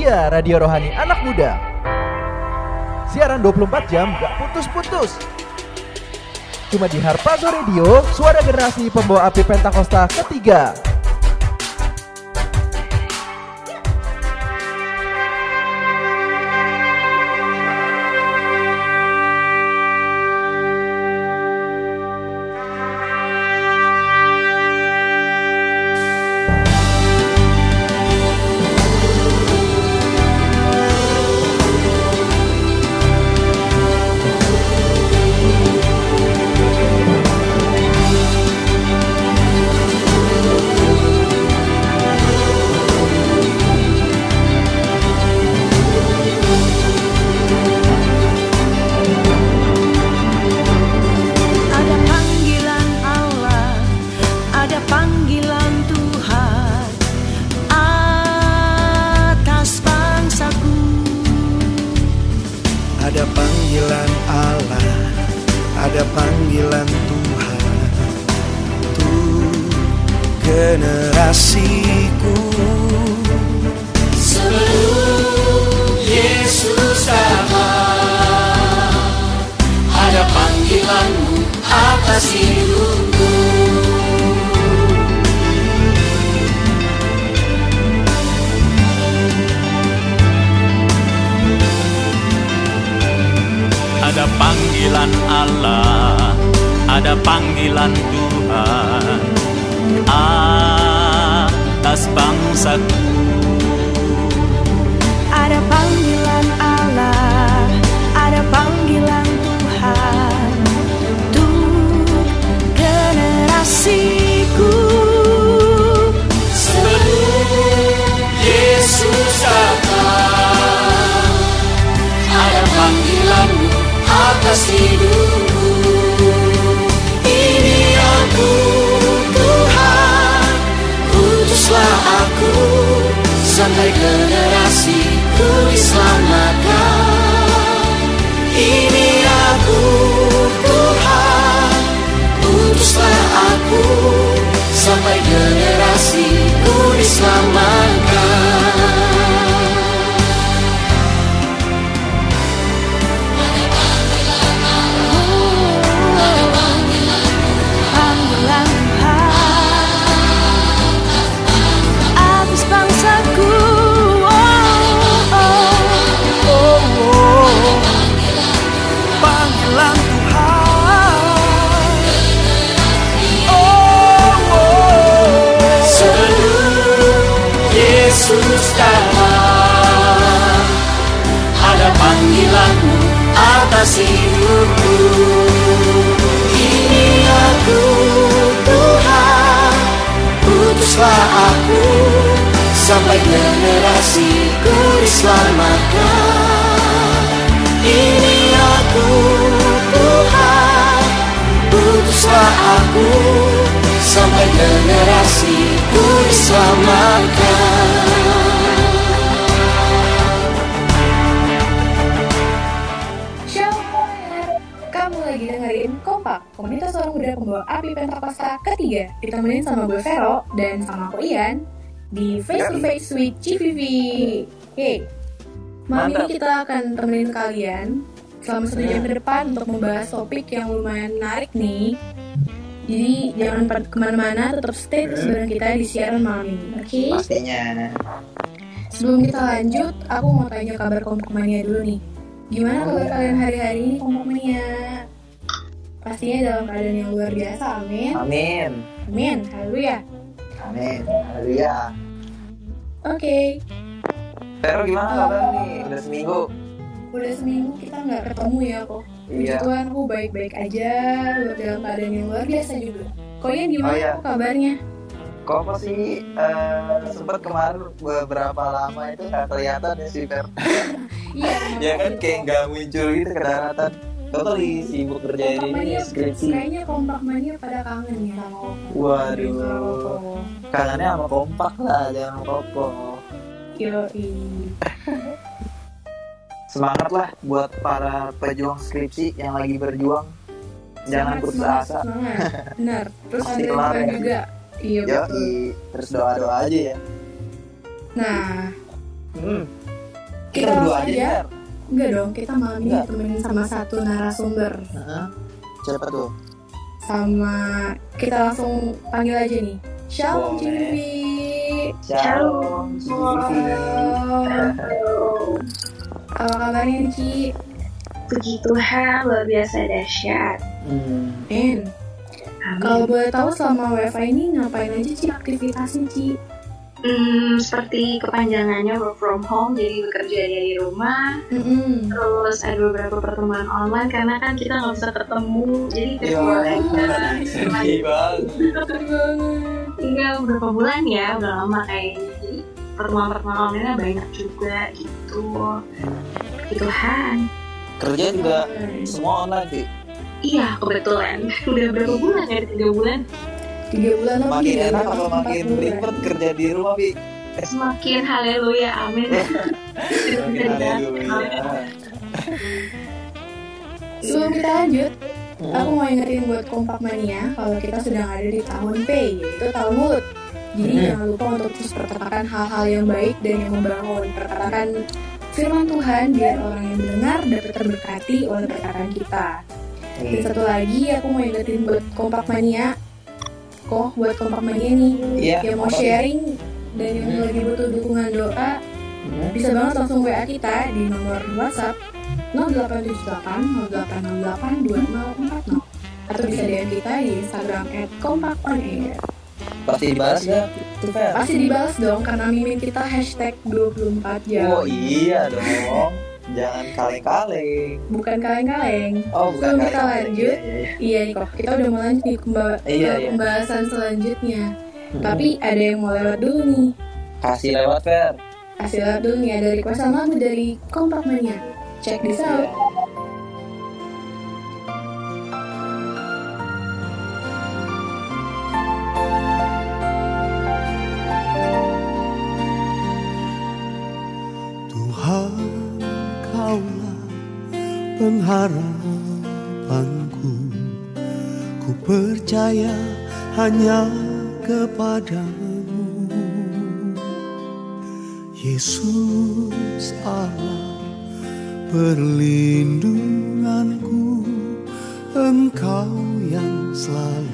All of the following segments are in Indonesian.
dia Radio Rohani Anak Muda. Siaran 24 jam gak putus-putus. Cuma di Harpazo Radio, suara generasi pembawa api Pentakosta ketiga. Hidupku. Ini aku Tuhan, utuslah aku sampai generasiku diselamatkan. Ini aku Tuhan, utuslah aku sampai generasiku diselamatkan. Lagi dengerin Kompak, komunitas orang muda pembawa api Pentakosta ketiga, ditemenin sama gue Vero dan sama aku Ian di Face to Face with CVV. Oke, malam ini kita akan temenin kalian selama satu jam ke depan untuk membahas topik yang lumayan menarik nih. Jadi jangan ke mana-mana, tetap stay terus bareng kita di siaran malam ini, oke? pastinya Sebelum kita lanjut, aku mau tanya kabar Kompak Mania dulu nih. Gimana kabar kalian hari-hari ini Kompak Mania? Pastinya dalam keadaan yang luar biasa, amin. amin Amin, haleluya. amin haleluya Oke, Vero gimana kabar nih udah seminggu udah seminggu kita nggak ketemu ya kok. Puji Iya. Tuhan, aku baik-baik aja, dalam keadaan yang luar biasa juga. Kok Ian gimana Oh, iya. kok kabarnya? kok apa sih eh, sempet kemarin beberapa lama itu nggak kelihatan ya si Ver Iya, ya kan kayak nggak muncul gitu ke tuh lagi sibuk kerjain Kompak ini skripsi kayaknya Kompak Mania pada kangen ya sama. Waduh. Kangennya sama kompak lah jangan sama Koko Yoi. semangat lah buat para pejuang skripsi yang lagi berjuang jangan Semangat, putus asa Semangat, benar. Terus ada keren ya. juga. Iya betul. Terus doa doa aja ya Nah, hmm. kita berdua langsung aja aja. Enggak dong, kita malam ini Enggak. ditemenin sama satu narasumber. Heeh. Siapa tuh? Sama kita langsung panggil aja nih. Shalom. Civivi. Shalom. Halo. Apa kabarnya nih, Ci? Puji Tuhan luar biasa dahsyat. Hmm. Amin. kalau boleh tahu selama WFA ini ngapain aja Ci aktivitasnya, Ci? Hmm, seperti kepanjangannya work from home, jadi bekerja dari rumah. Mm-mm. Terus ada beberapa pertemuan online karena kan kita nggak bisa ketemu, jadi virtual aja. Sedih banget. Tinggal beberapa bulan ya, udah lama kayaknya. Jadi pertemuan-pertemuan online banyak juga gitu. Puji Tuhan. Kerja juga semua online sih. Iya, kebetulan. Udah berapa bulan ya? Tiga bulan. Tiga bulan lebih Makin enak atau makin ribet kerja di rumah, Bi? Semakin haleluya, amin. Makin haleluya. Sebelum kita lanjut, Hmm. aku mau ingetin buat kompak mania kalau kita sedang ada di tahun P, yaitu tahun mulut. Jadi Hmm. jangan lupa untuk terus perkatakan hal-hal yang baik dan yang membangun. Perkatakan firman Tuhan biar orang yang mendengar dapat terberkati oleh perkataan kita. Dan Hmm. satu lagi aku mau ingetin buat kompak mania, kok buat kompak mania nih Iya, yang mau sharing dan yang Hmm. lagi butuh dukungan doa Hmm. bisa banget langsung WA kita di nomor WhatsApp 0878 0868 2040 atau bisa DM kita di Instagram @kompakonair. Pasti dibalas ya? Pasti dibalas dong karena mimin kita hashtag 24 jam. Oh iya dong. Jangan kaleng-kaleng. Bukan kaleng-kaleng. Oh, bukan Sebelum kita kaleng-kaleng. lanjut, Iya, iya, iya. Iya nih kok, kita udah mau lanjut nih ke pemba- Iya, iya. pembahasan selanjutnya. Hmm. Tapi ada yang mau lewat dulu nih. Kasih lewat Fer. Kasih lewat dulu nih ada requestan lagu dari Kompak Mania. Check this out. Pengharapanku. Ku percaya hanya kepadamu. Yesus Allah perlindunganku. Engkau yang selalu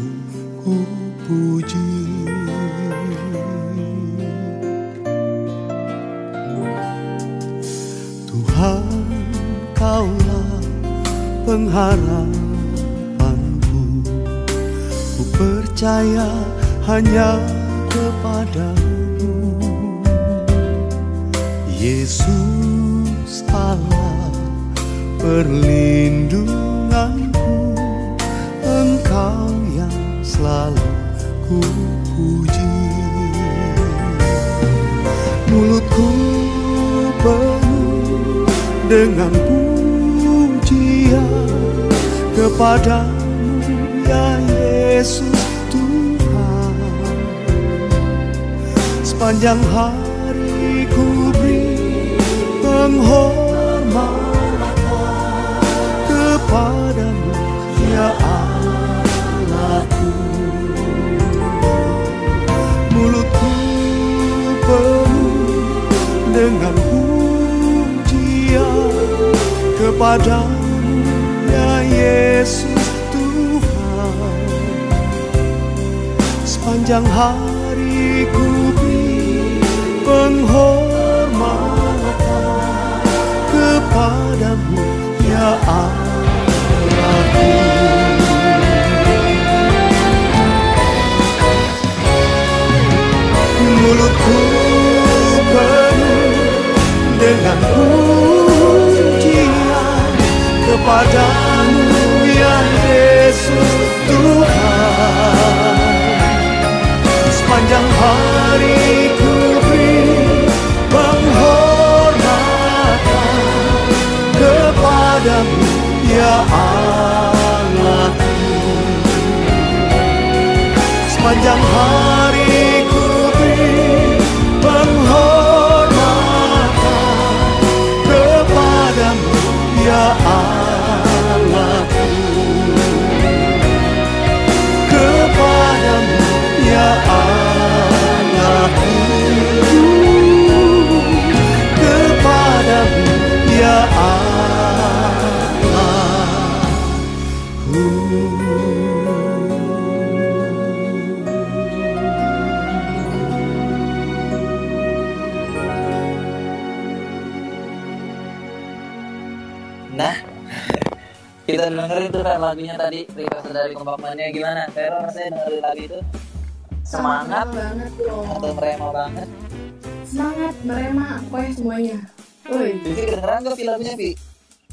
filmnya Vi?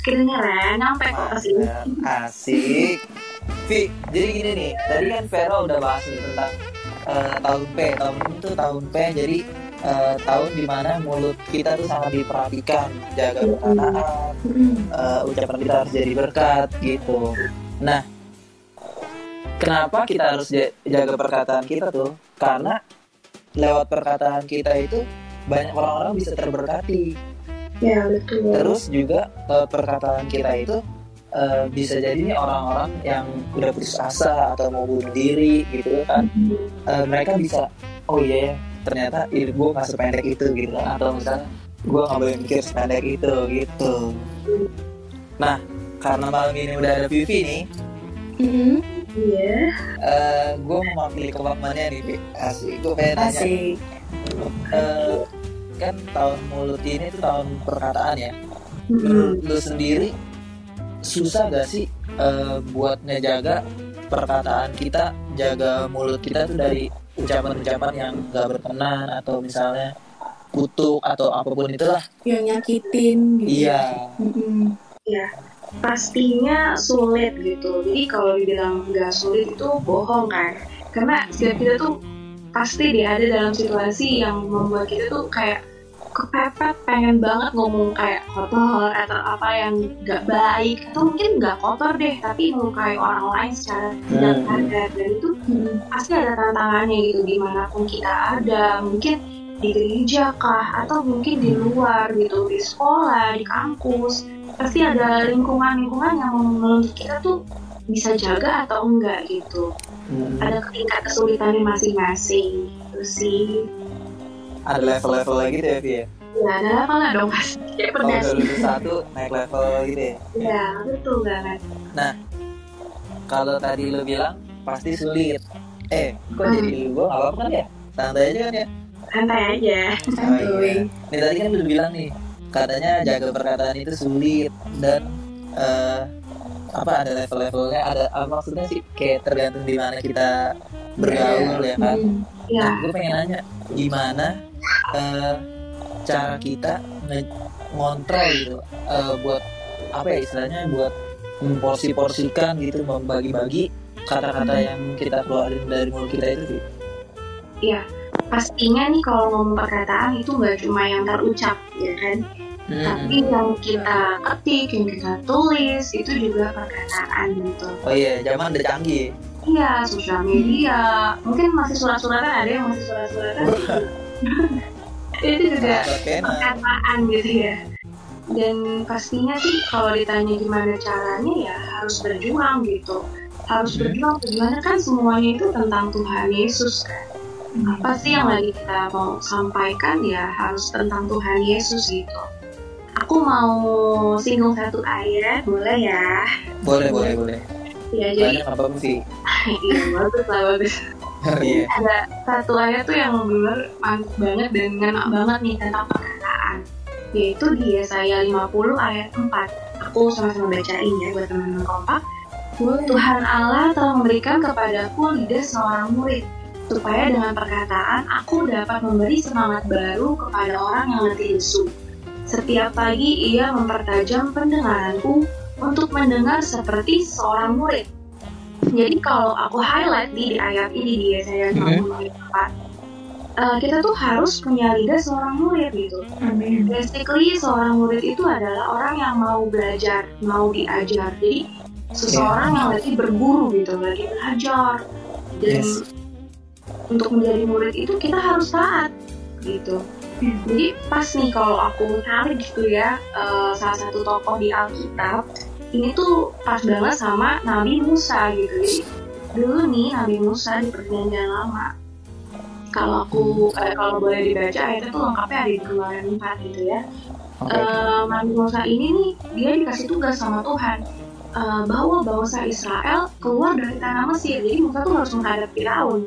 kedengeran nyampe kok ke sini asik Vi, jadi gini nih tadi kan Vero udah bahas nih tentang eh, tahun P tahun ini tuh tahun P jadi eh, tahun di mana mulut kita tuh sangat diperhatikan jaga perkataan Mm. eh, ucapan kita harus jadi berkat gitu. Nah, kenapa kita harus ja- jaga perkataan kita tuh? Karena lewat perkataan kita itu banyak orang-orang bisa terberkati. Ya betul Terus juga eh, perkataan kita itu eh, bisa jadi nih orang-orang yang udah putus asa atau mau bunuh diri gitu kan. Eh, mereka bisa, oh iya ya, ternyata gue nggak sependek itu gitu kan. Atau misalnya gue nggak boleh mikir sependek itu gitu. Nah, karena malam ini udah ada Vivi nih, Mm-mm. iya gue mau mewakili kebakmannya nih. Asik. Gue pengen tanya, asik eh, kan tahun mulut ini tuh tahun perkataan ya. Mm-mm. Menurut lu sendiri, susah gak sih eh, buat ngejaga perkataan kita, jaga mulut kita tuh dari ucapan-ucapan yang gak berkenan atau misalnya kutuk atau apa pun itulah. yang nyakitin gitu Iya. Mm-mm. ya pastinya sulit gitu jadi kalau dibilang nggak sulit itu bohong kan karena setiap kita tuh pasti dia ada dalam situasi yang membuat kita tuh kayak kepepet pengen banget ngomong kayak kotor atau apa yang nggak baik. Atau mungkin nggak kotor deh tapi melukai orang lain secara tidak Hmm. sadar. Dan itu pasti ada tantangannya gitu di mana pun kita ada. Mungkin di gereja kah atau mungkin di luar gitu di sekolah di kampus. Pasti ada lingkungan-lingkungan yang menuntut kita tuh bisa jaga atau enggak gitu. Hmm. ada tingkat kesulitannya masing-masing gitu sih Ada level-levelnya gitu ya, Vi ya? ya ada apa lah dong mas kayak Kalau udah pedas lulus satu, naik level gitu ya? ya betul banget Kalau tadi lu bilang, pasti sulit. Eh, kok Hmm. jadi gue gak apa-apa kan ya? Santai aja kan ya? santai aja santuy Nih tadi kan lu bilang nih, katanya jaga perkataan itu sulit dan eh, apa ada level-levelnya, ada apa maksudnya sih kayak tergantung di mana kita bergaul ya kan? Mm. ya Nah, gue pengen nanya gimana eh, cara kita ngontrol gitu eh, buat apa ya istilahnya buat memporsi-porsikan gitu membagi-bagi kata-kata yang kita keluarin dari mulut kita itu gitu. ya pastinya nih kalau ngomong perkataan itu nggak cuma yang terucap ya kan tapi yang kita ketik yang kita tulis itu juga perkataan gitu Oh iya, zaman udah canggih. iya sosial media mungkin masih surat-suratan ada yang masih surat-suratan. itu juga perkataan gitu ya. Dan pastinya sih kalau ditanya gimana caranya ya harus berjuang gitu. Harus berjuang gimana kan semuanya itu tentang Tuhan Yesus kan. Apa sih yang lagi kita mau sampaikan ya harus tentang Tuhan Yesus gitu. Aku mau singgung satu ayat boleh ya? Boleh, boleh, boleh. ya jadi apa sih? iya bagus lah bagus Iya. ada satu ayat tuh yang benar mantap banget dan ngena banget nih tentang perkataan yaitu di Yesaya 50 ayat 4 aku sama-sama bacain ya buat teman-teman kompak. Tuhan Allah telah memberikan kepadaku lidah seorang murid supaya dengan perkataan aku dapat memberi semangat baru kepada orang yang letih lesu setiap pagi ia mempertajam pendengaranku untuk mendengar seperti seorang murid jadi kalau aku highlight di, di ayat ini di Yesaya 50 ayat 4 eh, kita tuh harus punya lidah seorang murid gitu amin basically seorang murid itu adalah orang yang mau belajar, mau diajar. Jadi seseorang yang lagi berguru gitu, lagi belajar. Dan Yes. untuk menjadi murid itu kita harus taat gitu. Jadi pas nih kalau aku tarik gitu ya eh, salah satu tokoh di Alkitab ini tuh pas banget sama Nabi Musa gitu. Jadi dulu nih Nabi Musa di Perjanjian Lama. Kalau aku eh, kalau boleh dibaca ayatnya tuh lengkapnya ada di Keluaran 4 gitu ya. Oke. Eh, Nabi Musa ini nih dia dikasih tugas sama Tuhan eh, bahwa bangsa Israel keluar dari tanah Mesir. Jadi Musa tuh harus menghadap Firaun.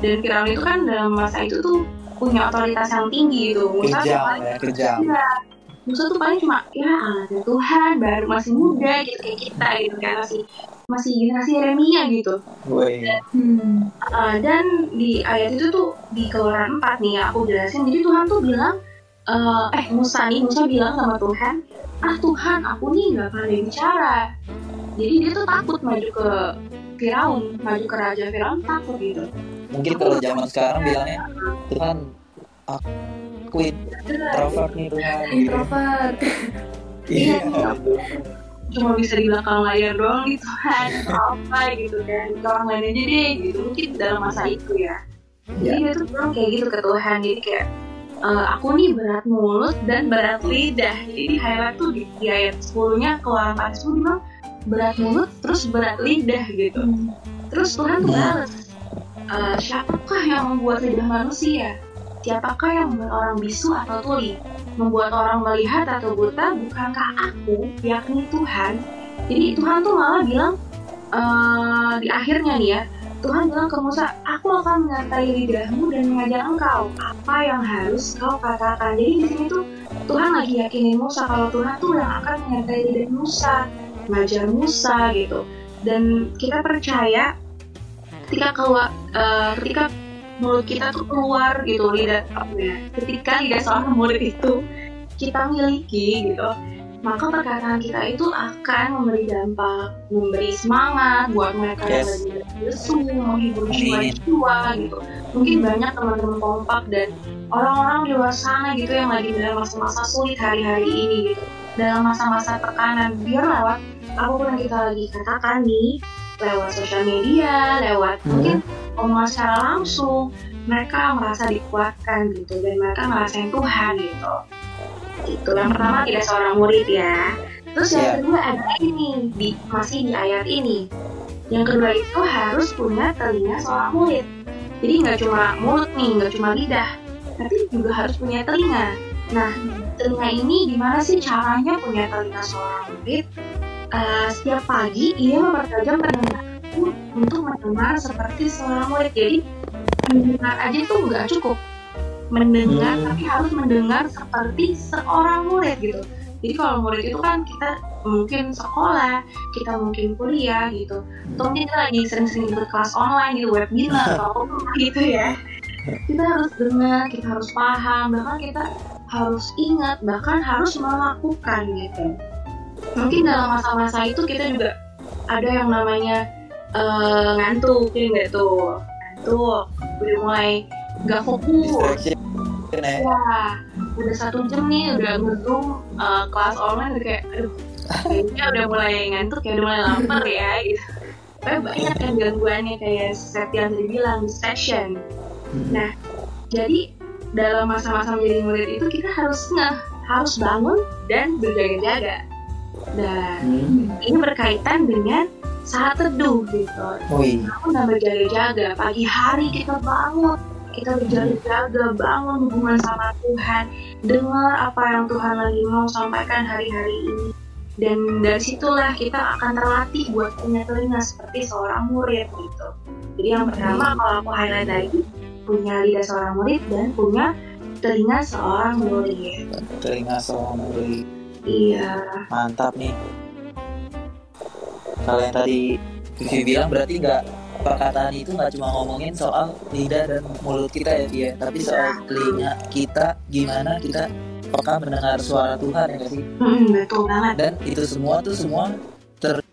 Dan Firaun itu kan dalam masa itu tuh punya otoritas yang tinggi gitu. Musa Kejam ya, kejam. Iya. Musa tuh paling cuma ya anaknya Tuhan baru masih muda gitu kayak kita gitu kan masih masih generasi Yeremia gitu Woi. Hmm. Uh, dan di ayat itu tuh di keluaran 4 nih aku jelasin jadi Tuhan tuh bilang uh, eh Musa nih Musa bilang sama Tuhan ah Tuhan aku nih nggak pandai bicara jadi dia tuh takut maju ke Firaun maju ke raja Firaun takut gitu Mungkin kalau zaman sekarang bilangnya Tuhan aku introvert. Nih Tuhan. Introvert. Iya. cuma bisa di belakang layar doang nih Tuhan. Apa gitu kan. Orang lain aja deh gitu. Mungkin dalam masa itu ya. Jadi dia tuh bilang kayak gitu ke Tuhan. Jadi kayak "Eh, aku nih berat mulut dan berat lidah. Jadi di highlight tuh di, di ayat 10 nya keluaran 4 itu bilang berat mulut terus berat lidah gitu. Hmm. terus Tuhan tuh balas "Eh, siapakah yang membuat lidah manusia siapakah yang membuat orang bisu atau tuli? Membuat orang melihat atau buta bukankah aku yakni Tuhan? Jadi Tuhan tuh malah bilang eh, di akhirnya nih ya Tuhan bilang ke Musa aku akan menyertai lidahmu dan mengajar engkau. Apa yang harus kau katakan? Jadi di sini tuh Tuhan lagi yakinin Musa kalau Tuhan tuh yang akan menyertai lidah Musa mengajar Musa gitu. Dan kita percaya ketika keluar eh, ketika mulut kita tuh keluar gitu lidah apa ya. Ketika lidah seorang murid itu kita miliki gitu maka perkataan kita itu akan memberi dampak memberi semangat buat mereka yang Yes. lagi lesu menghibur jiwa-jiwa gitu. Mungkin banyak teman-teman kompak dan orang-orang di luar sana gitu yang lagi dalam masa-masa sulit hari-hari ini gitu. Dalam masa-masa tekanan biar lewat apa pun yang kita lagi katakan nih lewat sosial media lewat Hmm. mungkin omongan secara langsung mereka merasa dikuatkan gitu dan mereka ngerasain Tuhan gitu. Itu yang pertama tidak seorang murid ya. Terus yang Iya. kedua ada ini di masih di ayat ini. Yang kedua itu harus punya telinga seorang murid. Jadi nggak cuma mulut nih nggak cuma lidah tapi juga harus punya telinga. Nah telinga ini gimana sih caranya punya telinga seorang murid Eh, setiap pagi ia mempertajam pendengaranku untuk mendengar seperti seorang murid. Jadi mendengar aja tuh nggak cukup. Mendengar Hmm. tapi harus mendengar seperti seorang murid gitu. Jadi kalau murid itu kan kita mungkin sekolah kita mungkin kuliah gitu. Atau mungkin kita lagi sering-sering berkelas online gitu webinar atau apa gitu ya. Kita harus dengar kita harus paham bahkan kita harus ingat bahkan harus melakukan gitu mungkin dalam masa-masa itu kita juga ada yang namanya eh, ngantuk ya nggak tuh ngantuk udah mulai nggak fokus Distraction ya. Wah, udah satu jam nih udah ngezoom uh, kelas online udah kayak aduh kayaknya udah mulai ngantuk ya udah mulai lapar ya gitu. Tapi banyak kan gangguannya kayak seperti yang tadi bilang distraction. Nah, jadi dalam masa-masa menjadi murid itu kita harus ngeh, harus bangun dan berjaga-jaga. Dan Hmm. ini berkaitan dengan saat teduh gitu. Wih. aku nggak berjaga-jaga pagi hari kita bangun. Kita berjaga-jaga bangun hubungan sama Tuhan. Dengar apa yang Tuhan lagi mau sampaikan hari-hari ini. Dan dari situlah kita akan terlatih buat punya telinga seperti seorang murid gitu. Jadi yang pertama kalau aku highlight lagi punya lidah seorang murid dan punya telinga seorang murid. Telinga seorang murid. Iya Mantap nih. Kalau yang tadi Vivi bilang berarti nggak perkataan itu nggak cuma ngomongin soal lidah dan mulut kita ya dia, tapi soal telinga kita gimana kita peka mendengar suara Tuhan ya sih? Hmm, betul banget Dan itu semua tuh semua ter-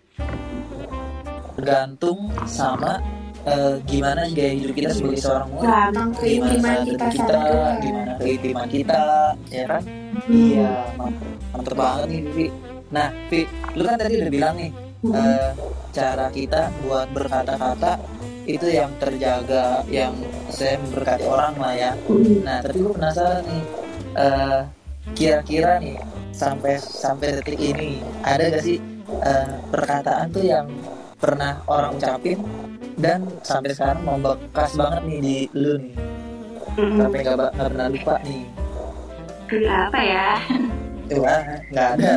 tergantung sama eh, gimana gaya hidup kita sebagai seorang murid. Nah, Tentang Gimana kita kita, gimana keintiman kita, ya kan? Hmm. Iya, mant- mantep banget nih Vivi. Nah, Vi, lu kan tadi udah bilang nih, Hmm. eh, cara kita buat berkata-kata itu yang terjaga, yang saya memberkati orang lah ya. Hmm. Nah, tapi gue penasaran nih, eh, kira-kira nih sampai sampai detik ini ada gak sih eh, perkataan tuh yang pernah orang ucapin dan sampai sekarang membekas banget nih di lu nih, Hmm. sampai gak, nggak pernah lupa nih. Ada apa ya? Wah, nggak ada.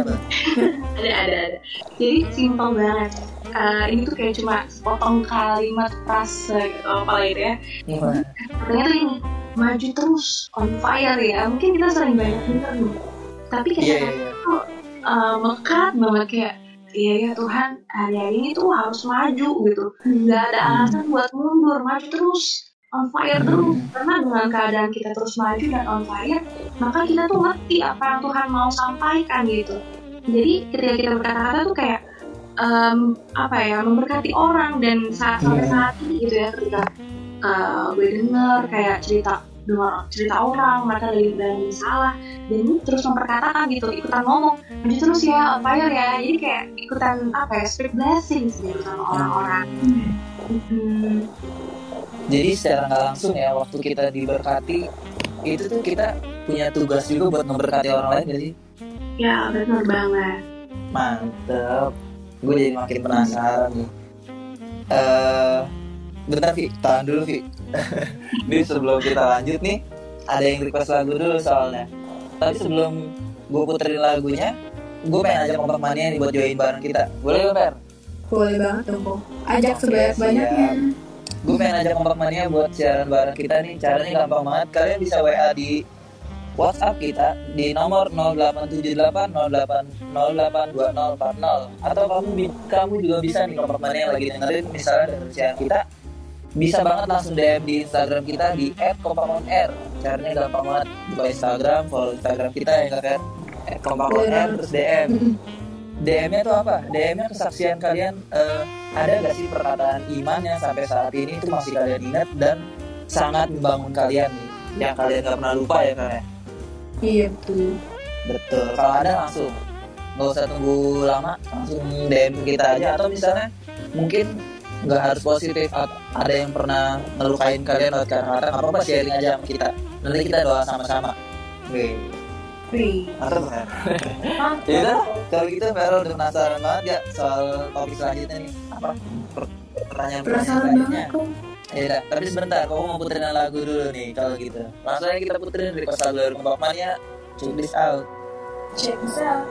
Ada ada ada jadi simpel banget Eh, ini tuh kayak cuma sepotong kalimat frase gitu apa gitu ya tuh ini maju terus on fire ya mungkin kita sering banyak denger nih tapi kayak iya, iya. tuh uh, melekat banget kayak iya ya Tuhan hari-hari ini tuh harus maju gitu. Nggak ada alasan buat mundur maju terus on fire terus. Karena dengan keadaan kita terus maju dan on fire maka kita tuh ngerti apa yang Tuhan mau sampaikan gitu. Jadi ketika kita berkata-kata tuh kayak em, apa ya memberkati orang dan saat sampai saat ini gitu ya ketika uh, gue denger kayak cerita dengar cerita orang mereka lagi dalam masalah dan ini terus memperkatakan gitu ikutan ngomong maju terus ya fire ya jadi kayak ikutan apa ya spirit blessings gitu sama orang-orang Hmm. Jadi secara nggak langsung ya waktu kita diberkati itu tuh kita punya tugas juga buat memberkati orang lain gak sih? ya benar banget Mantep. Gue jadi makin penasaran nih. Eh, bentar Vi, tahan dulu Vi. Ini sebelum kita lanjut nih, ada yang request lagu dulu soalnya. Tapi sebelum gue puterin lagunya, gue pengen ajak Kompak Mania nih buat join bareng kita. Boleh gak, Per? Boleh banget dong. Ajak sebanyak-banyaknya. Gue pengen ajak Kompak Mania buat siaran bareng kita nih. Caranya gampang banget. Kalian bisa WA di WhatsApp kita di nomor 087808082040 atau kamu kamu juga bisa nih Kompak Mania yang lagi dengerin misalnya dari siaran kita bisa banget langsung DM di Instagram kita di @kompakonr. Caranya gampang banget. Buka Instagram, follow Instagram kita ya kan. @kompakonr terus DM. DM-nya tuh apa? DM-nya kesaksian kalian eh, ada gak sih perkataan iman yang sampai saat ini itu masih kalian ingat dan sangat membangun kalian nih yang kalian gak pernah lupa ya kan ya? Iya, betul. Betul. Kalau ada langsung nggak usah tunggu lama langsung DM kita aja atau misalnya mungkin nggak harus positif ada yang pernah ngelukain kalian lewat kata-kata nggak apa-apa sharing aja sama kita nanti kita doa sama-sama Oke, Wih, mantap kan? Ya udah, kalau gitu Vero udah penasaran banget gak soal topik selanjutnya nih? Apa? Per- pertanyaan Penasaran banget, Ko. Ya udah, tapi sebentar, kamu mau puterin lagu dulu nih kalau gitu. Langsung aja kita puterin request lagu dari Kembang Mania. Check this out. Check this out.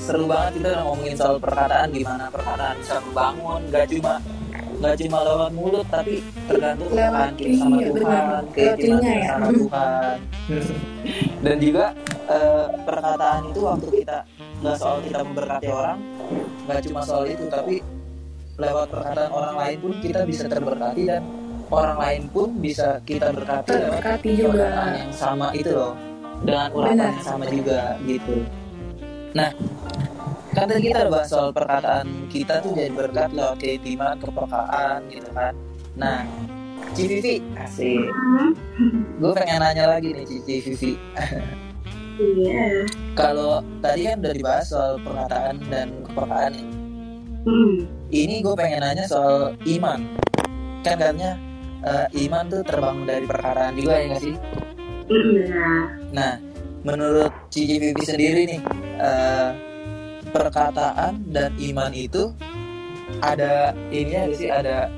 Seru banget kita udah ngomongin soal perkataan gimana perkataan bisa membangun gak cuma nggak cuma lewat mulut tapi tergantung Lewat- perkataan kita sama iya, Tuhan benar. Lewat keyakinan ya. sama Tuhan dan juga eh, perkataan itu waktu kita nggak soal kita memberkati orang nggak cuma soal itu tapi lewat perkataan orang lain pun kita bisa terberkati dan orang lain pun bisa kita berkati lewat Terberkati juga. perkataan yang sama itu loh dengan urapan yang sama juga gitu nah kan tadi kita udah bahas soal perkataan kita tuh jadi berkat lewat keyakinan kepekaan gitu kan nah Civivi asik Hmm, gue pengen nanya lagi nih Cici Vivi Iya. kalau tadi kan udah dibahas soal perkataan dan kepekaan. Hmm. ini gue pengen nanya soal iman kan katanya eh, iman tuh terbangun dari perkataan juga ya nggak sih benar. nah menurut Cici Vivi sendiri nih eh, perkataan dan iman itu ada ini ya sih ada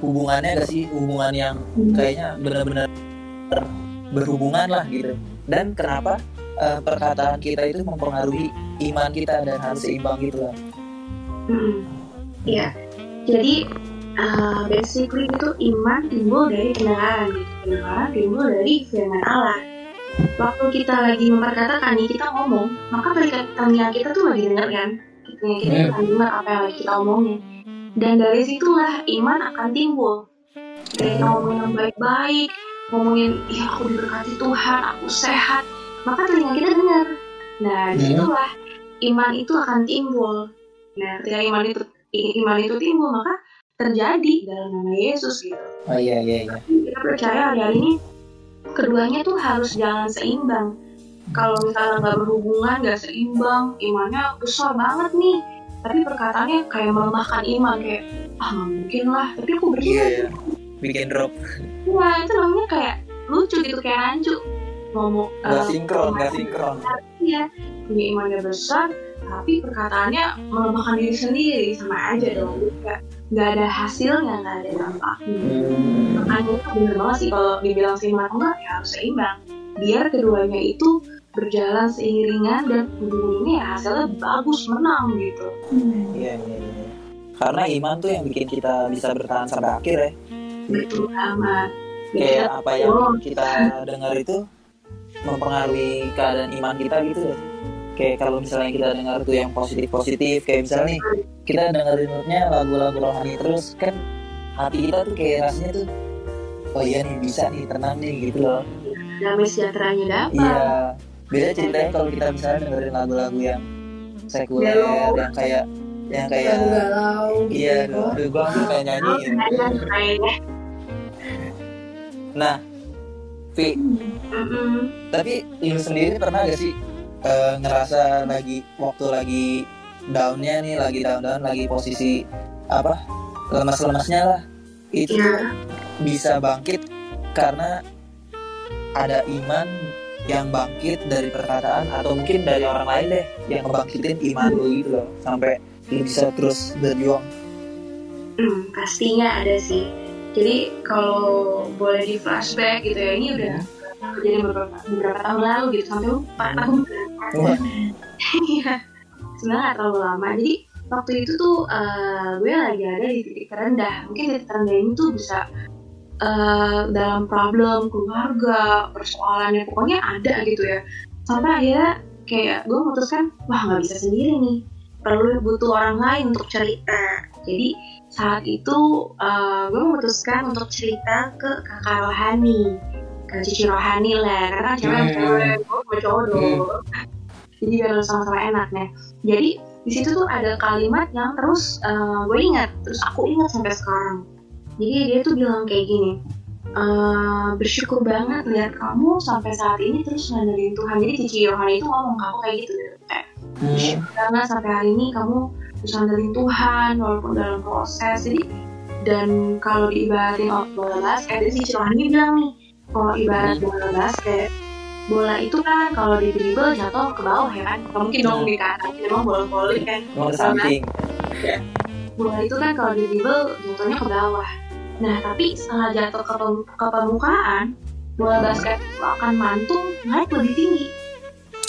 hubungannya gak sih hubungan yang kayaknya benar-benar berhubungan lah gitu dan kenapa eh, perkataan kita itu mempengaruhi iman kita dan harus seimbang gitu lah Hmm. Iya. Jadi uh, basically itu iman timbul dari pendengaran gitu. Pendengaran timbul dari firman Allah. Waktu kita lagi memperkatakan nih kita ngomong, maka telinga kita tuh lagi denger kan. Telinga kita Hmm. akan dengar apa yang lagi kita omongin. Dan dari situlah iman akan timbul. Dari kita ngomongin yang baik-baik, ngomongin, ya aku diberkati Tuhan, aku sehat, maka telinga kita dengar. Nah, Hmm. di situlah iman itu akan timbul. Nah, ketika iman itu iman itu timbul, maka terjadi dalam nama Yesus gitu. oh iya iya iya Kita percaya hari ini keduanya tuh harus jalan seimbang. Kalau misalnya nggak berhubungan, nggak seimbang, imannya besar banget nih. Tapi perkataannya kayak melemahkan iman, kayak ah nggak mungkin lah. Tapi aku iya bersyukur. iya. bikin drop Wah itu namanya kayak lucu gitu kayak rancu. Ngomong nggak eh, sinkron nggak sinkron Iya, punya imannya besar, tapi perkataannya melemahkan diri sendiri sama aja dong. Kayak nggak ada hasilnya, nggak ada dampaknya. Makanya itu bener banget sih kalau dibilang seimbang enggak ya harus seimbang. Biar keduanya itu berjalan seiringan dan ujung-ujungnya ya hasilnya bagus menang gitu. Iya, iya, iya. Karena iman tuh yang bikin kita bisa bertahan sampai akhir ya. Betul banget. Kayak apa yang kita dengar itu mempengaruhi keadaan iman kita gitu ya. Kayak kalau misalnya kita dengar tuh yang positif-positif, kayak misalnya nih kita dengerinnya lagu-lagu rohani terus kan hati kita tuh kayak rasanya tuh oh iya nih bisa nih tenang nih gitu loh. damai sejahteranya dapat. Iya. Beda ceritanya kalau kita misalnya dengerin lagu-lagu yang sekuler, yang kayak yang kayak galau gitu. Iya, aduh, aduh gue hampir pengen nyanyi gitu. Nah, Vi, Mm-mm. tapi lu sendiri pernah gak sih eh, ngerasa lagi waktu lagi downnya nih, lagi down down, lagi posisi apa lemas-lemasnya lah, itu Iya. tuh bisa bangkit karena ada iman yang bangkit dari perkataan atau mungkin dari orang lain deh yang ngebangkitin iman lu gitu loh sampai lu bisa terus berjuang. Hmm, pastinya ada sih. Jadi kalau boleh di flashback gitu ya, ini udah jadi beberapa, beberapa tahun lalu gitu sampai lupa tahun berapa. Iya, sebenarnya nggak terlalu lama. Jadi waktu itu tuh eh, gue lagi ada di titik terendah. Mungkin titik terendah ini tuh bisa eh, dalam problem keluarga, persoalannya pokoknya ada gitu ya. Sampai akhirnya kayak gue memutuskan, wah nggak bisa sendiri nih. Perlu butuh orang lain untuk cerita. Jadi saat itu eh, gue memutuskan untuk cerita ke kakak rohani, ke cici rohani lah. Karena cewek Hmm. cewek, gue cowok dong jadi biar sama-sama enak nih jadi di situ tuh ada kalimat yang terus eh, gue ingat. Terus aku ingat sampai sekarang. Jadi dia tuh bilang kayak gini eh, bersyukur banget lihat kamu sampai saat ini terus ngandelin Tuhan. Jadi Cici Yohana itu ngomong ke aku kayak gitu. Kayak hmm, bersyukur banget sampai hari ini kamu terus ngandelin Tuhan walaupun dalam proses. Jadi dan kalau diibaratin oh, bola basket jadi Cici Yohana bilang nih kalau ibarat bola basket bola itu kan kalau di dribble jatuh ke bawah ya kan Nggak mungkin dong di kanan memang bola voli kan ke samping. bola itu kan kalau di dribble jatuhnya ke bawah. Nah, tapi setelah jatuh ke, pem- ke permukaan, bola basket itu akan mantul naik lebih tinggi.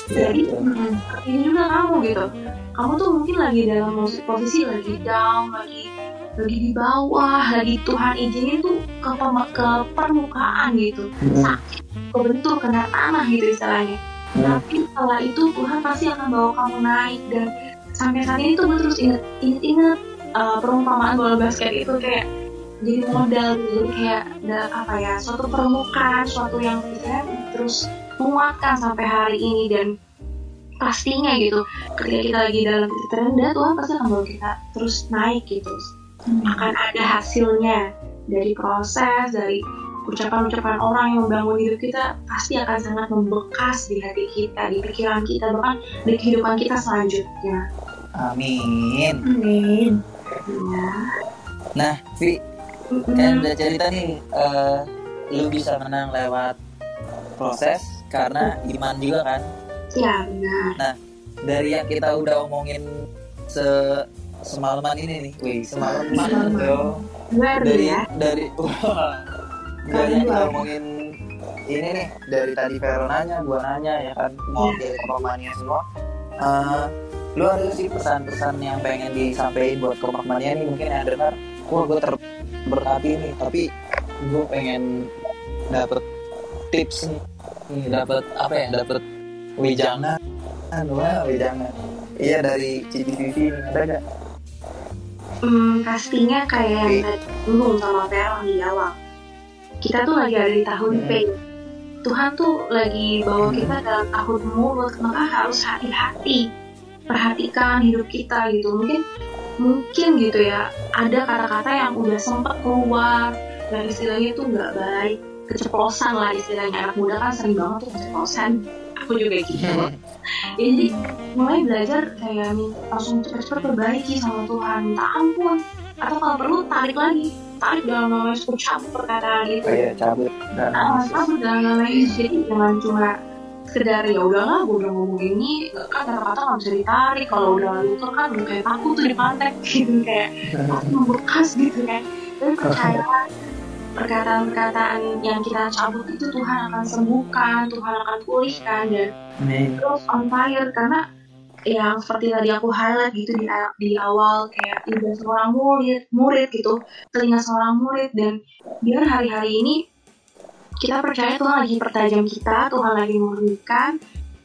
Jadi, Mm-mm. ini juga kamu gitu. Kamu tuh mungkin lagi dalam posi- posisi lagi down, lagi lagi di bawah, lagi Tuhan izinin tuh ke, ke permukaan gitu. Sakit, kebentur, kena tanah gitu istilahnya. Tapi setelah itu Tuhan pasti akan bawa kamu naik dan sampai saat ini tuh gue terus inget inget inget uh, perumpamaan bola basket itu kayak jadi modal gitu jadi kayak ada apa ya suatu permukaan suatu yang bisa terus menguatkan sampai hari ini dan pastinya gitu ketika kita lagi dalam titik terendah Tuhan pasti akan bawa kita terus naik gitu. Akan ada hasilnya dari proses dari ucapan-ucapan orang yang membangun hidup kita pasti akan sangat membekas di hati kita di pikiran kita bahkan di kehidupan kita selanjutnya Amin. Amin. ya Nah, Vi, kan udah cerita nih, eh, lu bisa menang lewat proses karena iman juga kan. ya benar Dari yang kita udah omongin se semalaman ini nih, wih semalaman Semalaman. Dari ya dari dari yang kita omongin ini nih, dari tadi Vero nanya, gua nanya ya kan, mau dari kompak semua. Eh, lu ada sih pesan-pesan yang pengen disampaikan buat kompak mania nih mungkin yang dengar, wah gue terberkati nih, tapi gue pengen dapet tips nih, dapet apa ya, dapet wijangan, wah wijangan. Iya dari CCTV nih, ada gak? Hmm, pastinya kayak yang tadi sama Vero di awal. Kita tuh lagi ada di tahun Hmm. P. Tuhan tuh lagi bawa kita dalam tahun mulut, maka harus hati-hati. Perhatikan hidup kita gitu. Mungkin mungkin gitu ya, ada kata-kata yang udah sempet keluar dan istilahnya tuh nggak baik. Keceplosan lah istilahnya. Anak muda kan sering banget tuh keceplosan. Aku juga gitu. Jadi mulai belajar kayak langsung cepet-cepet perbaiki sama Tuhan minta ampun atau kalau perlu tarik lagi tarik dalam nama Yesus cabut perkataan itu Kayak cabut dan Ah, cabut dalam nama Yesus jadi jangan cuma sekedar ya udahlah gue udah ngomong ini kan kata-kata nggak bisa ditarik. Kalau udah luka kan udah kayak takut tuh dipantek gitu kayak membekas gitu kan tapi percaya perkataan-perkataan yang kita cabut itu Tuhan akan sembuhkan Tuhan akan pulihkan dan Amin. terus on fire. Karena yang seperti tadi aku highlight gitu di, di awal kayak lidah seorang murid murid gitu telinga seorang murid dan biar hari-hari ini kita percaya Tuhan lagi pertajam kita Tuhan lagi memurnikan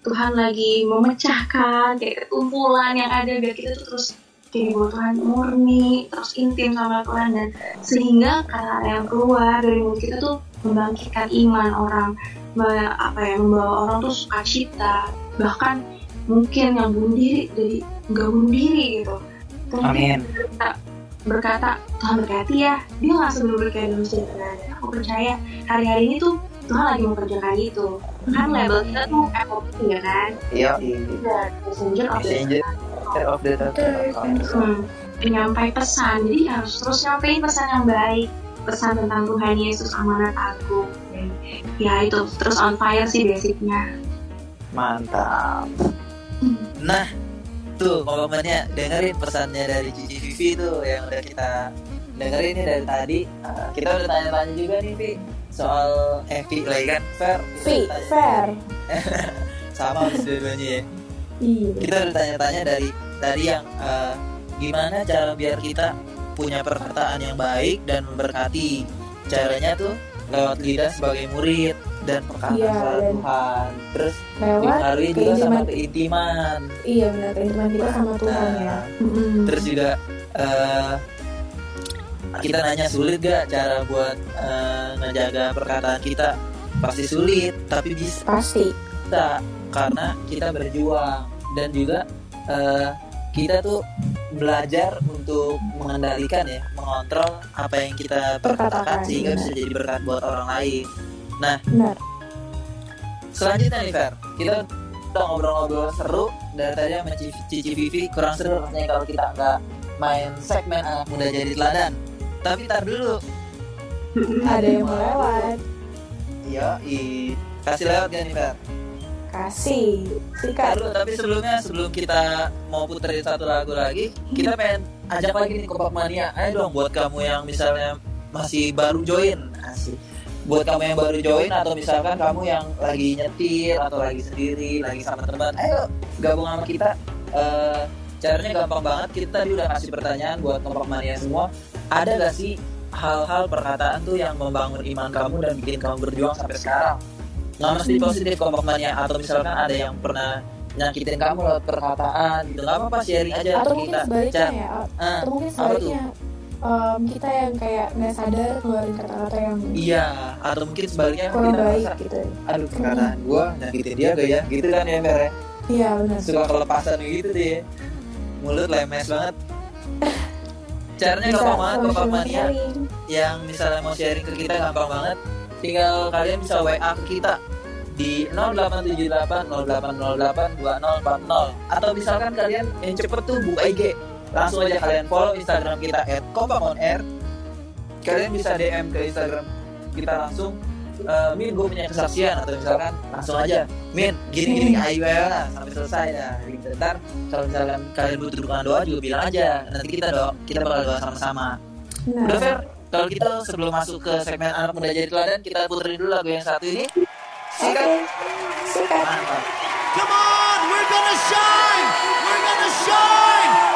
Tuhan lagi memecahkan kayak ketumpulan yang ada biar kita tuh terus kayak Tuhan murni terus intim sama Tuhan dan sehingga kata yang keluar dari mulut kita tuh membangkitkan iman orang apa ya membawa orang tuh sukacita bahkan mungkin yang bunuh diri jadi nggak bunuh diri gitu. Tuhan Amin. berkata, berkata Tuhan berkati ya. Dia nggak sebelum kayak dulu sebenarnya aku percaya hari-hari ini tuh Tuhan lagi mengerjakan itu. Kan label kita tuh FOP ya kan? Iya. dan messenger of the Messenger of the Hmm, penyampai pesan. Jadi harus terus nyampein pesan yang baik. Pesan tentang Tuhan Yesus amanat agung. Dan, ya itu. Terus on fire sih basicnya. Mantap. Nah, tuh momennya dengerin pesannya dari Cici Vivi tuh yang udah kita dengerin nih dari tadi. Uh, kita udah tanya-tanya juga nih, Vi, soal Evi lagi kan, fair. Fi, fair. Sama harus dua-duanya ya. Iya. Kita udah tanya-tanya dari tadi yang uh, gimana cara biar kita punya perkataan yang baik dan memberkati. Caranya tuh lewat lidah sebagai murid dan perkataan Iya, suara dan- Tuhan. Terus Lewat dipengaruhi juga sama keintiman. Iya benar keintiman kita sama Tuhan ya. Nah, terus juga eh, kita nanya sulit gak cara buat eh, ngejaga perkataan kita pasti sulit tapi bisa pasti. karena kita berjuang dan juga eh, kita tuh belajar untuk mengendalikan ya mengontrol apa yang kita perkatakan sehingga benar. bisa jadi berkat buat orang lain Benar. selanjutnya nih Fer kita udah ngobrol-ngobrol seru dari tadi sama Cici, Vivi kurang seru rasanya kalau kita nggak main segmen anak muda jadi teladan tapi tar dulu Ada yang mau lewat. iya i kasih lewat gak nih Fer Kasih. Sikat. dulu tapi sebelumnya sebelum kita mau puterin satu lagu lagi kita pengen ajak lagi nih kompak mania ayo dong buat kamu yang misalnya masih baru join asik buat kamu yang baru join atau misalkan kamu yang lagi nyetir atau lagi sendiri lagi sama teman ayo gabung sama kita. Eh, caranya gampang banget. Kita tadi udah kasih pertanyaan buat kompak mania semua. Ada gak sih hal-hal perkataan tuh yang membangun iman kamu dan bikin kamu berjuang sampai sekarang? Nggak mesti positif kompak mania. Atau misalkan ada yang pernah nyakitin kamu lewat perkataan gitu. Nggak apa-apa sharing aja atau ke mungkin kita sebaliknya Car. ya Ah, atau mungkin sebaliknya em, kita yang kayak nggak sadar keluarin kata-kata yang iya atau mungkin sebaliknya kurang baik merasa, gitu aduh perkataan gua nyakitin dia gak ya? Gitu kan ya Mer ya? Iya benar. Suka kelepasan gitu deh mulut lemes banget. Caranya bisa gampang banget cuma mania yang misalnya mau sharing ke kita gampang banget. Tinggal kalian bisa WA ke kita di 0878 0808 2040 atau misalkan kalian yang cepet tuh buka IG langsung aja kalian follow Instagram kita at Air kalian bisa DM ke Instagram kita langsung "Eh, Min gue punya kesaksian atau misalkan langsung aja Min gini gini ayo lah sampai selesai gitu ntar kalau misalkan kalian butuh dukungan doa juga bilang aja nanti kita doa kita bakal doa sama-sama nah Udah Fer, kalau gitu sebelum masuk ke segmen anak muda jadi teladan, kita puterin dulu lagu yang satu ini. Sikat. sikat Mantap. Come on, we're gonna shine! We're gonna shine!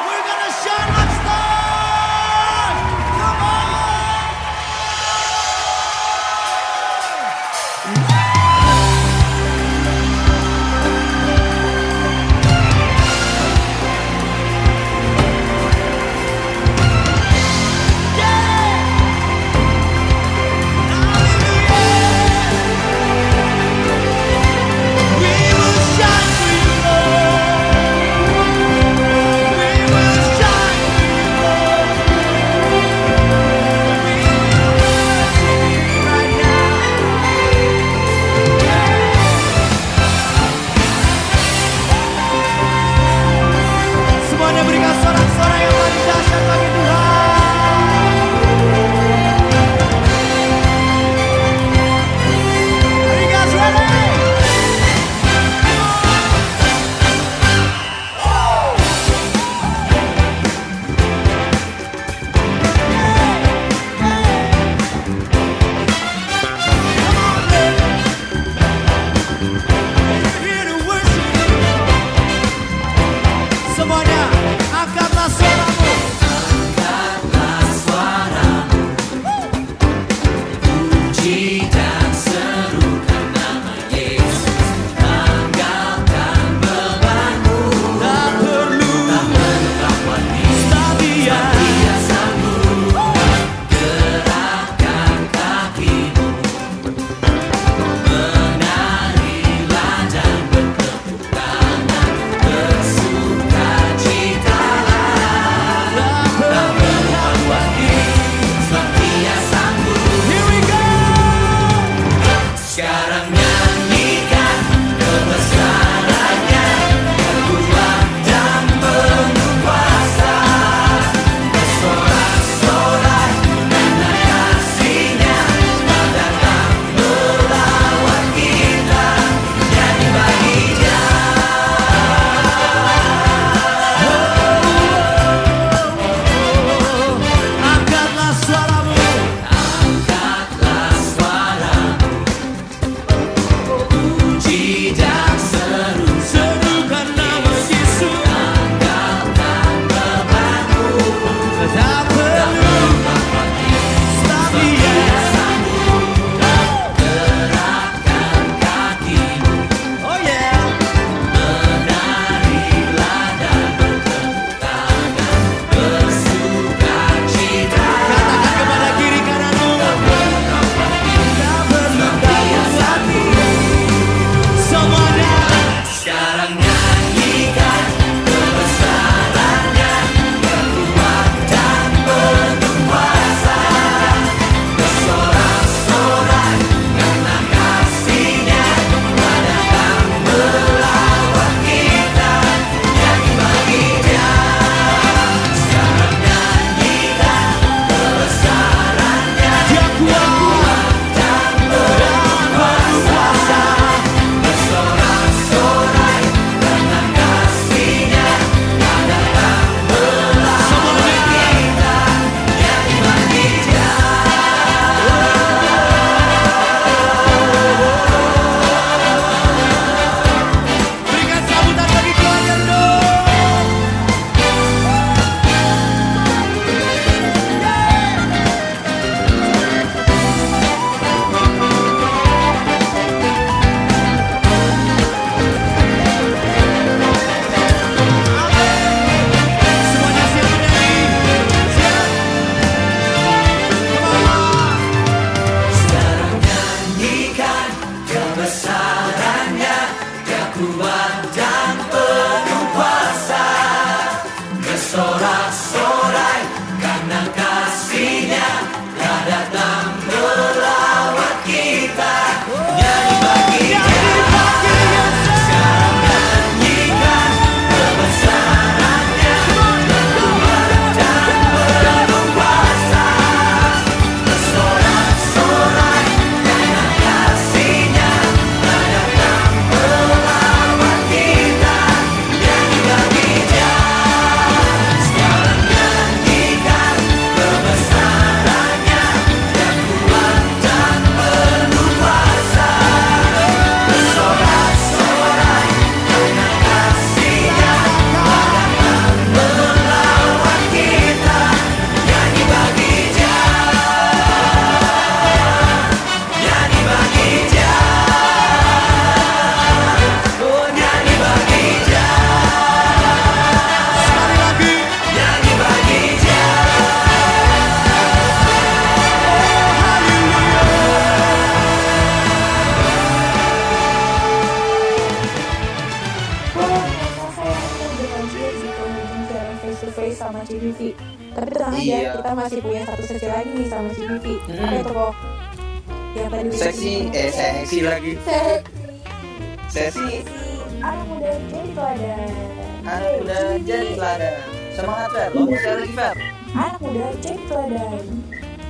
Fer lo lagi Fer Anak muda.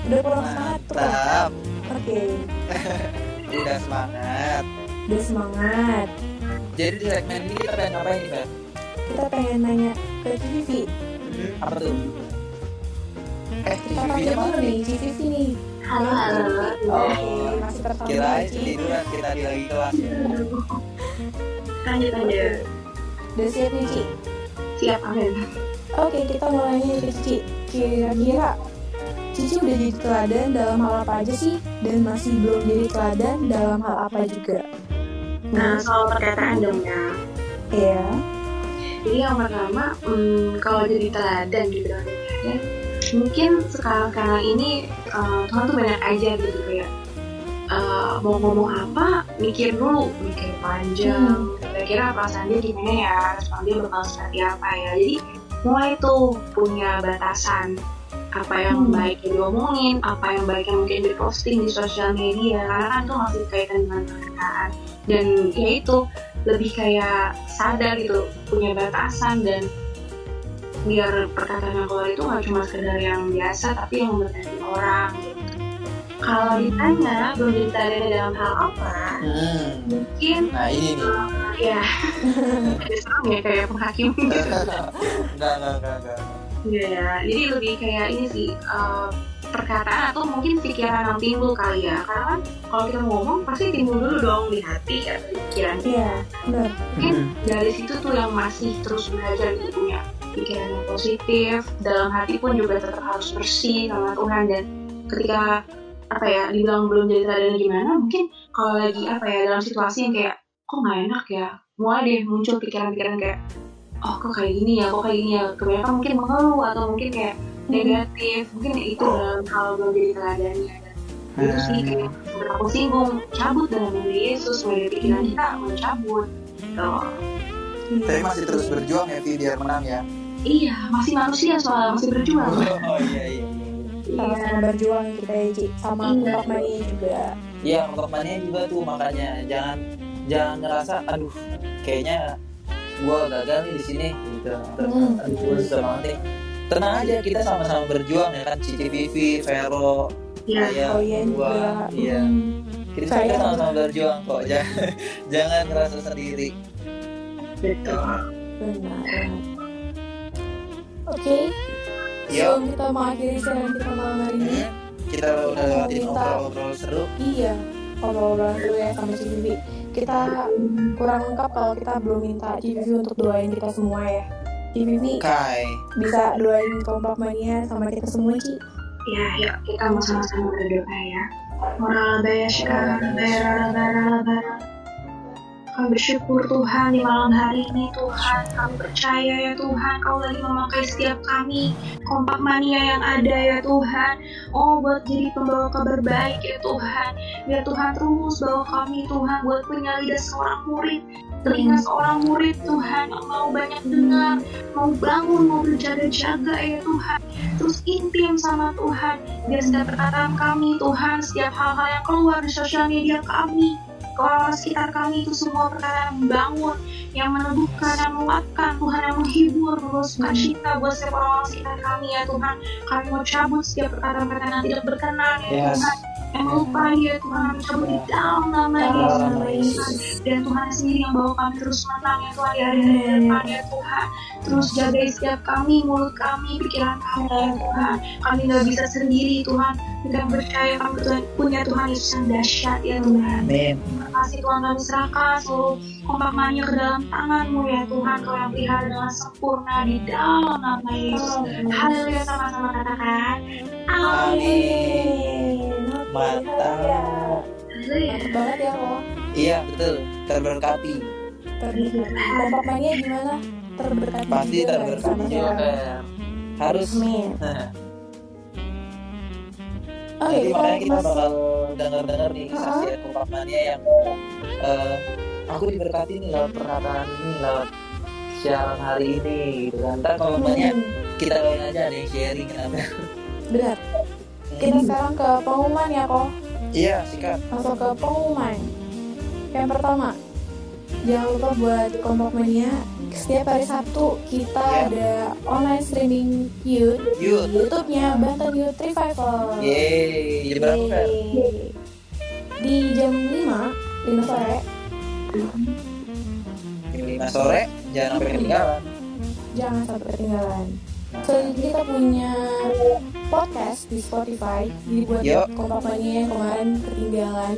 Udah kurang semangat tuh. Mantap Oke, udah semangat udah semangat. jadi di segmen ini kita pengen ngapain nih Fer Kita pengen nanya ke CVV. Hmm, apa tuh eh Kita nya mana nih CVV nih. Halo, halo. Oke, masih tertawa kira aja Ci. tiduran kita di lagi kelas ya Lanjut, lanjut. Udah siap nih Ci? Siap, Amin. Oke, kita mulai nih ke Cici. Kira-kira Cici udah jadi teladan dalam hal apa aja sih? Dan masih belum jadi teladan dalam hal apa juga? Nah, soal perkataan dong ya. Iya. Jadi yang pertama, hmm, kalau jadi teladan gitu kan teladan, mungkin sekarang-sekarang ini eh, Tuhan tuh banyak aja gitu kayak eh, mau ngomong apa, mikir dulu, mikir panjang, kira-kira perasaan dia gimana ya, respon dia bakal seperti apa ya. Jadi mulai tuh punya batasan apa yang Hmm. baik yang diomongin, apa yang baik yang mungkin diposting di sosial media, karena kan tuh masih kaitan dengan perkataan. Dan ya itu, lebih kayak sadar gitu punya batasan dan biar perkataan yang keluar itu nggak cuma sekedar yang biasa tapi yang memberkati orang gitu. Kalau ditanya teladan dalam hal apa, hmm. mungkin nah ini nih. ya. Ada serem ya kayak penghakim enggak enggak enggak enggak Iya ya, jadi lebih kayak ini sih eh, perkataan atau mungkin pikiran yang timbul kali ya. Karena kan kalau kita ngomong pasti timbul dulu dong di hati atau di pikiran. Iya, benar. mungkin dari situ tuh yang masih terus belajar gitu punya pikiran yang positif dalam hati pun juga tetap harus bersih sama Tuhan. Dan ketika apa ya dibilang belum jadi teladan gimana mungkin kalau lagi apa ya dalam situasi yang kayak kok nggak enak ya? Mulai deh muncul pikiran-pikiran kayak oh kok kayak gini ya kok kayak gini ya? Kebanyakan mungkin mengeluh atau mungkin kayak negatif mungkin itu dalam hal belum jadi teladannya dan itu sih kayak seperti aku singgung cabut dengan nama Yesus mulai dari pikiran kita mencabut gitu. tapi masih terus berjuang ya Vi biar menang ya? Iya, masih manusia soalnya masih berjuang. oh iya iya Sama-sama berjuang kita ya, Ci. Sama Iya. Mania juga. Iya, korbannya juga tuh makanya jangan jangan ngerasa aduh kayaknya gua gagal nih di sini gitu. Hmm. Aduh gua susah banget nih. Tenang aja kita sama-sama berjuang ya kan Cici Vivi, Vero, Iya, saya, Oh iya gua, juga. iya. Hmm. Kita kita sama-sama berjuang kok. Jangan jangan ngerasa sendiri. betul. Benar. Oke, Yuk, sebelum kita mengakhiri siaran kita malam hari ini, hmm, kita udah lewatin Minta. ngobrol-ngobrol seru. Iya, ngobrol-ngobrol dulu ya sama CVV. Kita kurang lengkap kalau kita belum minta CVV untuk doain kita semua ya. CVV Kai. bisa doain kompak mania sama kita semua Ci. Ya, yuk kita mau sama-sama berdoa ya. Moralabaya syarabaya ralabaya Kami bersyukur Tuhan di malam hari ini Tuhan. Kami percaya ya Tuhan Kau lagi memakai setiap kami. Kompak mania yang ada ya Tuhan. Oh buat jadi pembawa kabar baik ya Tuhan. Biar Tuhan terus bawa kami Tuhan Buat punya lidah seorang murid. Telinga seorang murid Tuhan Yang mau banyak dengar Mau bangun, mau berjaga-jaga ya Tuhan. Terus intim sama Tuhan. Biar setiap perkataan kami Tuhan Setiap hal-hal yang keluar di sosial media kami orang sekitar kami itu semua perkara yang membangun, yang meneguhkan, yang menguatkan, Tuhan yang menghibur, membawa sukacita buat setiap orang sekitar kami ya Tuhan. Kami mau cabut setiap perkataan-perkataan yang tidak berkenan ya Yes. Tuhan. Melupai ya Tuhan, kami di dalam nama Dalam Yesus. Dan Tuhan sendiri yang bawa kami terus menang ya Tuhan di hari-hari depan ya Tuhan. Terus jaga setiap kami, mulut kami, pikiran kami ya Tuhan. Kami nggak bisa sendiri Tuhan. Kita percaya kami Tuhan, punya Tuhan Yesus yang dahsyat ya Tuhan. Amin. kasih Tuhan kami serahkan seluruh kompak mania ke dalam tanganmu ya Tuhan kau yang pelihara dengan sempurna di dalam nama Yesus Haleluya sama-sama katakan Amin Mantap. Mantap banget ya kok. Iya, betul. Terberkati. Terberkati. Mania gimana? Terberkati Pasti juga kan terberkati juga. Harus. Amin. Oke, Jadi kita makanya kita masuk bakal denger-denger nih Ha-ha. saksian kompak mania yang eh, aku diberkati nih lewat perkataan ini lewat siaran hari ini gitu kan. Ntar mania Hmm. kita doain aja ada yang sharing kenapa Benar. Kita sekarang ke pengumuman ya kok. iya sikat Langsung ke pengumuman. Yang pertama, jangan lupa buat kelompok mania. Setiap hari Sabtu kita Ya. ada online streaming Youth. di YouTube-nya Banten Youth Revival. yeay jadi berapa. Di jam 5, 5 sore, jam 5 sore jangan sampai ketinggalan jangan sampai ketinggalan. Selanjutnya kita punya podcast di Spotify. Jadi buat Yuk. kompak mania yang kemarin ketinggalan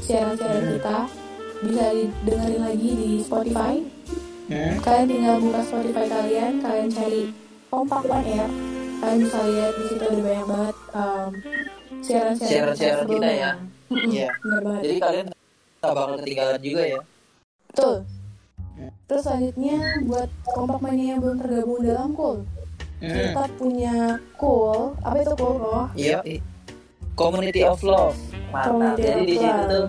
siaran-siaran Hmm. kita bisa didengerin lagi di Spotify. hmm? Kalian tinggal buka Spotify kalian, kalian cari kompak on air. Kalian bisa lihat di situ ada banyak banget um, siaran-siaran kita ya. Iya. Banget. jadi kalian gak bakal ketinggalan juga ya Betul. Terus selanjutnya buat kompak mania yang belum tergabung dalam cool. Hmm. Kita punya cool. Apa itu cool kok? Iya, i- community of love. Mantap. Community Jadi di situ tuh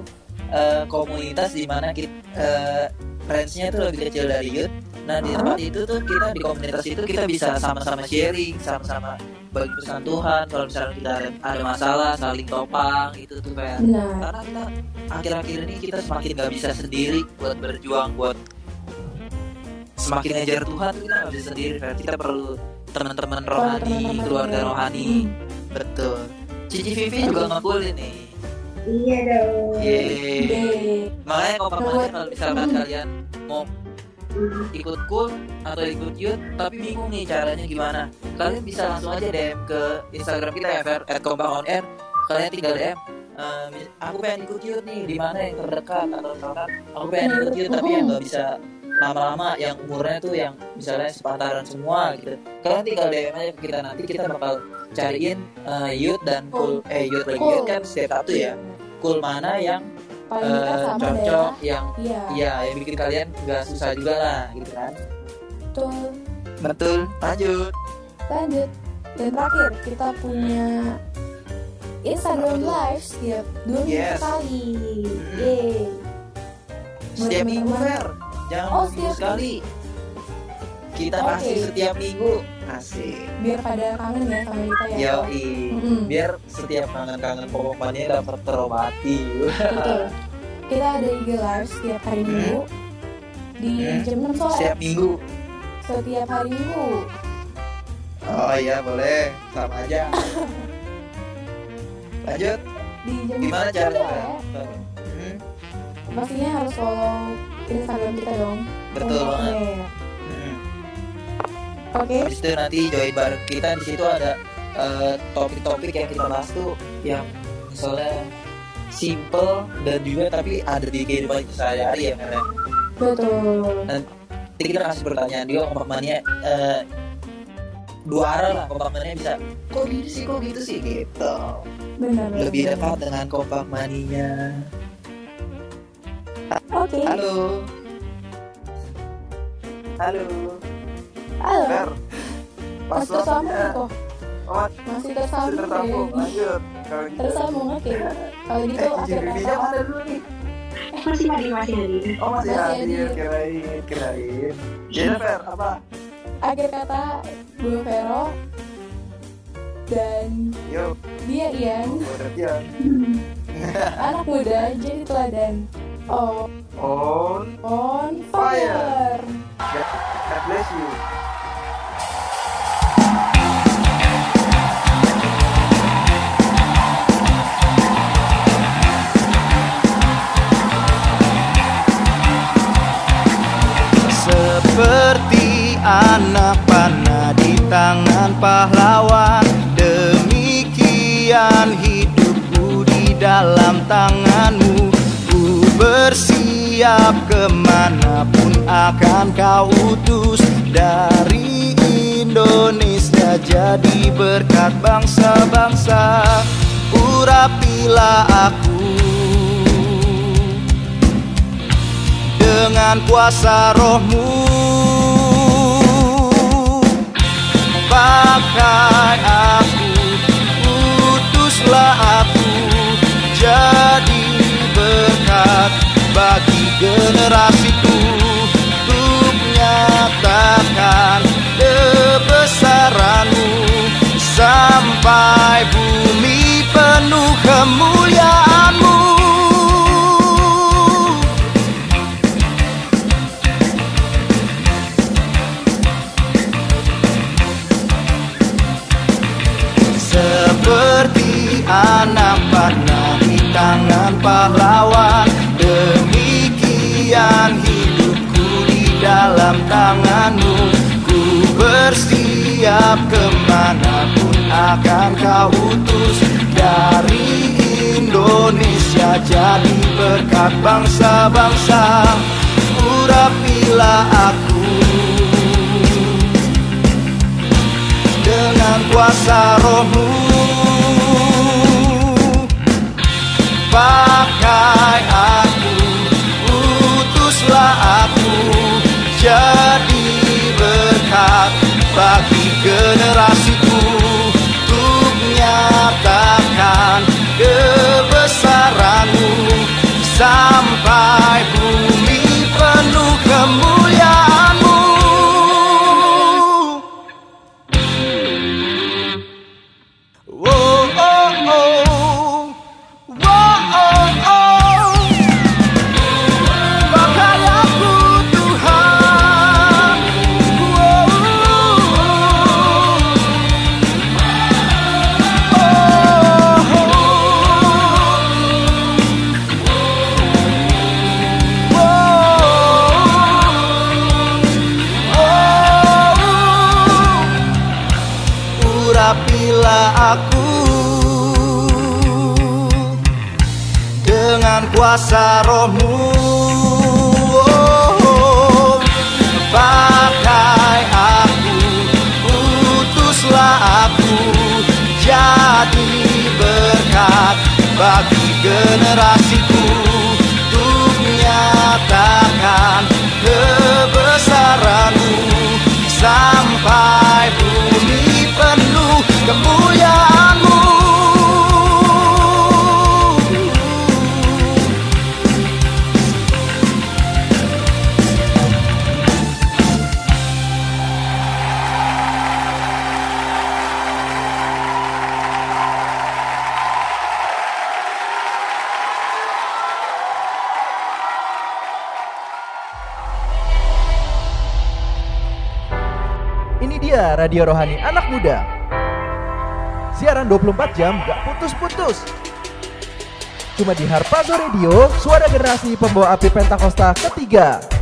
eh, komunitas di mana kita eh, range-nya tuh lebih kecil dari youth. Nah di tempat itu tuh kita di komunitas itu kita bisa sama-sama sharing, sama-sama bagi pesan Tuhan. Kalau misalnya kita ada, masalah, saling topang gitu tuh kayak. Benar. Karena kita akhir-akhir ini kita semakin gak bisa sendiri buat berjuang buat semakin ngejar Tuhan kita gak bisa sendiri kita perlu teman-teman rohani, keluarga rohani. rohani. Betul. Cici Vivi juga ngekul ini. Iya dong. Yeay. Yeay. Makanya kalau pamannya kalau misalkan Hmm. kalian mau ikut cool atau ikut youth tapi bingung nih caranya gimana kalian bisa langsung aja DM ke Instagram kita ya Fer at on Air kalian tinggal DM "Eh, aku pengen ikut youth nih di mana yang terdekat atau misalkan aku pengen ikut youth tapi yang nggak bisa lama-lama yang umurnya tuh yang misalnya sepantaran semua gitu kalian tinggal DM aja ke kita nanti kita bakal cariin eh, youth dan cool eh youth lagi Cool. youth kan setiap Sabtu ya cool mana yang sama cocok yang Iya. Iya, yang bikin kalian nggak susah juga lah, gitu kan? Betul. Betul. Lanjut. Lanjut. Dan terakhir kita punya Instagram Live setiap dua minggu Yes. sekali. Hmm. Yeay. Setiap minggu. Fer. Jangan Oh, dua minggu setiap- sekali. Kita Oke. kasih setiap minggu. Asik. Biar pada kangen ya sama kita ya. Yoi. Mm-mm. Biar setiap kangen-kangen pokok mania dapat terobati. Betul. Kita ada IG Live setiap hari Minggu di Hmm. jam 6 sore. setiap minggu. Setiap hari Minggu. Oh iya, boleh. Sama aja. Lanjut. Di jam Gimana 6 caranya. Fer? Hmm, Pastinya harus follow Instagram kita dong. Betul banget. Hmm. Oke. Habis itu nanti join bareng kita di situ ada eh, topik-topik yang kita bahas tuh yang misalnya simple dan juga tapi ada di kehidupan kita sehari-hari ya karena Betul. nanti kita kasih pertanyaan juga kompak mania eh, dua arah lah kompak mania bisa kok gitu sih kok gitu sih gitu Benar. lebih dekat dengan kompak mania Oke. halo halo Halo. Fer Masih tersambung nih kok. Oh, Masih tersambung deh. lanjut kalau gitu Tersambung oke. Kalau gitu eh akhir kata. mana dulu nih Eh, masih hadir, masih hadir. Oh masih Masih hadir, hadir. kirain, kirain. Jennifer apa? Akhir kata gue Vero dan Yuk, dia Ian udah dia. anak muda jadi teladan. Oh, On on Fire. God bless you. Seperti anak panah di tangan pahlawan Demikian hidupku di dalam tanganmu bersiap ke mana pun akan kau utus. Dari Indonesia jadi berkat bangsa-bangsa. Urapilah aku dengan kuasa rohmu. Pakai aku, utuslah aku Jadi bagi generasi generasiku Untuk menyatakan kebesaranmu. Sampai bumi penuh kemuliaanmu. Seperti anak panah di tangan pahlawan. Dalam tanganmu. Ku bersiap ke mana pun akan kau utus. Dari Indonesia jadi berkat bangsa-bangsa. Urapilah aku. Dengan kuasa rohmu. Pakai generasiku Untuk Radio Rohani Anak Muda. Siaran 24 jam gak putus-putus. Cuma di Harpazo Radio, suara generasi pembawa api Pentakosta ketiga.